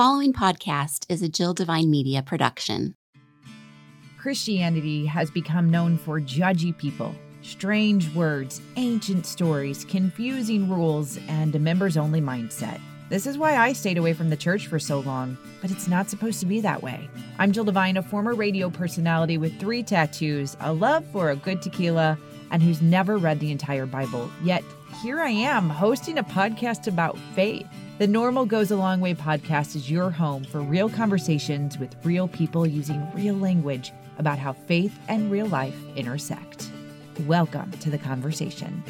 following podcast is a Jill Devine Media production. Christianity has become known for judgy people, strange words, ancient stories, confusing rules, and a members only mindset. This is why I stayed away from the church for so long, but it's not supposed to be that way. I'm Jill Devine, a former radio personality with three tattoos, a love for a good tequila, and who's never read the entire Bible. Yet here I am hosting a podcast about faith. The Normal Goes a Long Way podcast is your home for real conversations with real people using real language about how faith and real life intersect. Welcome to the conversation.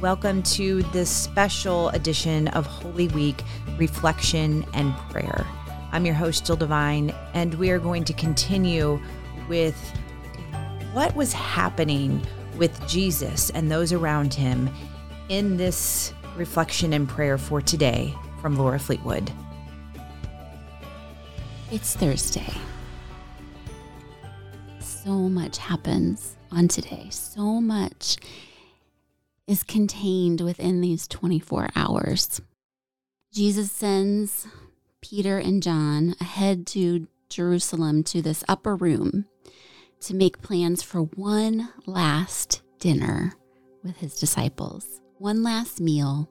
Welcome to this special edition of Holy Week Reflection and Prayer. I'm your host, Jill Devine, and we are going to continue with what was happening with Jesus and those around him in this reflection and prayer for today from Laura Fleetwood. It's Thursday. So much happens on today. So much is contained within these 24 hours. Jesus sends Peter and John ahead to Jerusalem to this upper room to make plans for one last dinner with his disciples one last meal,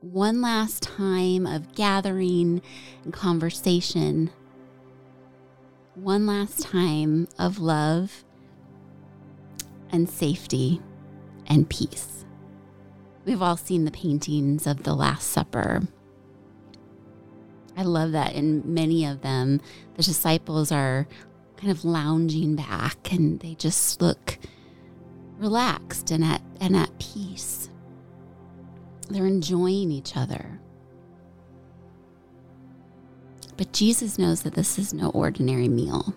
one last time of gathering and conversation, one last time of love and safety and peace. We've all seen the paintings of the Last Supper. I love that in many of them, the disciples are kind of lounging back and they just look relaxed and at, and at peace. They're enjoying each other. But Jesus knows that this is no ordinary meal.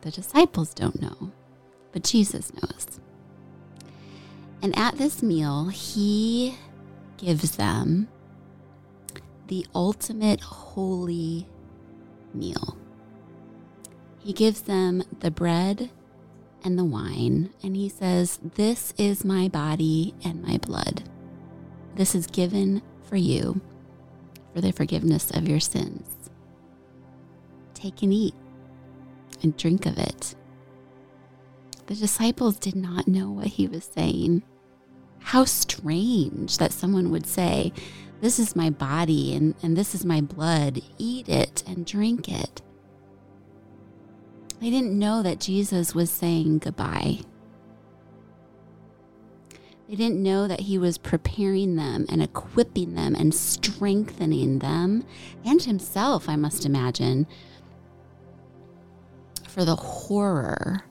The disciples don't know, but Jesus knows. And at this meal, he gives them the ultimate holy meal. He gives them the bread and the wine, and he says, This is my body and my blood. This is given for you for the forgiveness of your sins. Take and eat and drink of it. The disciples did not know what he was saying. How strange that someone would say, This is my body and, and this is my blood. Eat it and drink it. They didn't know that Jesus was saying goodbye. They didn't know that he was preparing them and equipping them and strengthening them and himself, I must imagine, for the horror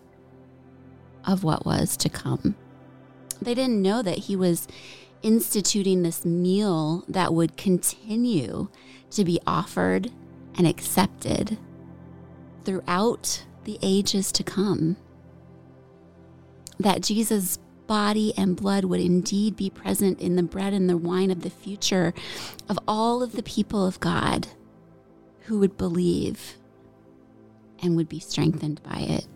of what was to come. They didn't know that he was instituting this meal that would continue to be offered and accepted throughout the ages to come. That Jesus body and blood would indeed be present in the bread and the wine of the future of all of the people of God who would believe and would be strengthened by it.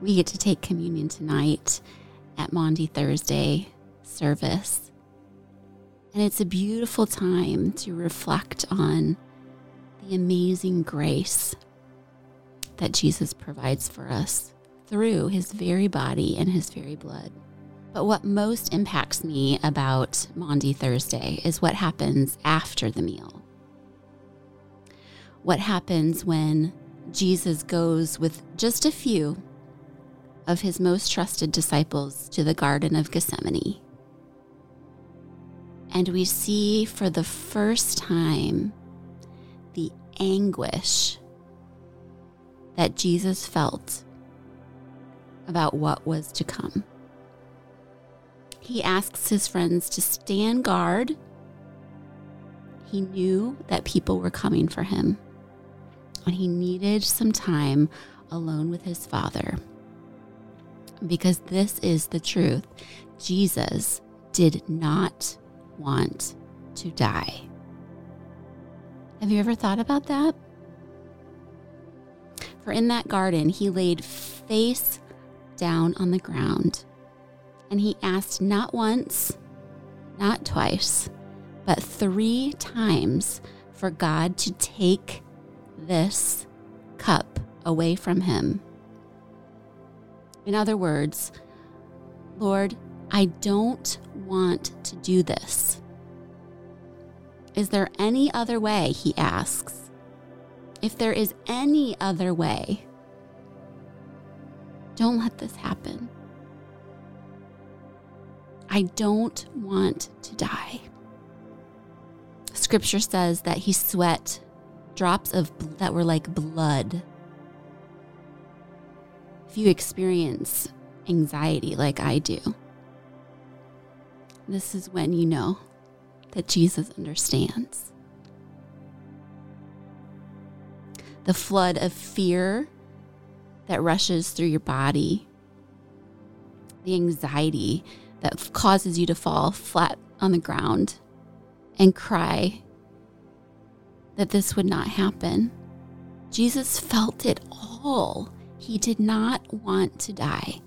We get to take communion tonight at Maundy Thursday service. And it's a beautiful time to reflect on the amazing grace that Jesus provides for us through his very body and his very blood. But what most impacts me about Maundy Thursday is what happens after the meal. What happens when Jesus goes with just a few of his most trusted disciples to the Garden of Gethsemane. And we see for the first time the anguish that Jesus felt about what was to come. He asks his friends to stand guard. He knew that people were coming for him, and he needed some time alone with his father. Because this is the truth Jesus did not want to die. Have you ever thought about that? For in that garden, he laid face down on the ground. And he asked not once, not twice, but three times for God to take this cup away from him. In other words, Lord, I don't want to do this. Is there any other way? He asks. If there is any other way, don't let this happen. I don't want to die. Scripture says that he sweat drops of that were like blood. If you experience anxiety like I do, this is when you know that Jesus understands. The flood of fear that rushes through your body, the anxiety that causes you to fall flat on the ground and cry that this would not happen. Jesus felt it all. He did not want to die.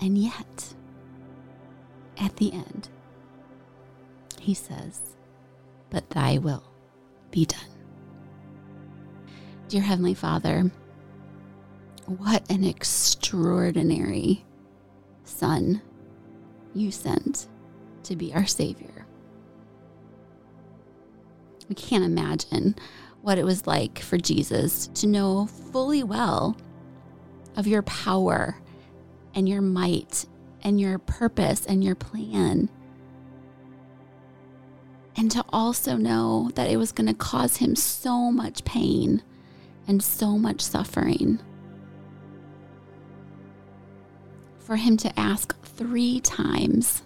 And yet, at the end, he says, But thy will be done. Dear Heavenly Father, what an extraordinary Son you sent to be our Savior. We can't imagine what it was like for Jesus to know fully well of your power and your might and your purpose and your plan. And to also know that it was going to cause him so much pain and so much suffering. For him to ask three times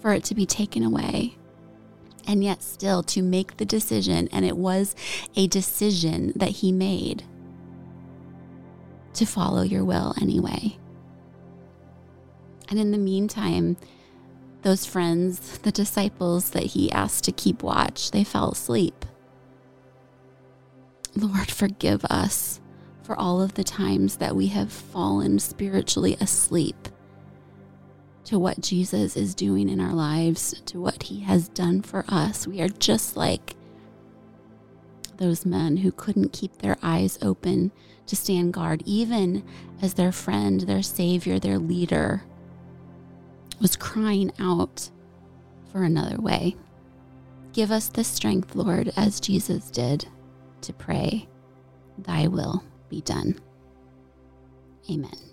for it to be taken away and yet still to make the decision. And it was a decision that he made to follow your will anyway. And in the meantime, those friends, the disciples that he asked to keep watch, they fell asleep. Lord, forgive us for all of the times that we have fallen spiritually asleep to what Jesus is doing in our lives, to what he has done for us. We are just like those men who couldn't keep their eyes open to stand guard, even as their friend, their savior, their leader was crying out for another way. Give us the strength, Lord, as Jesus did, to pray, Thy will be done. Amen.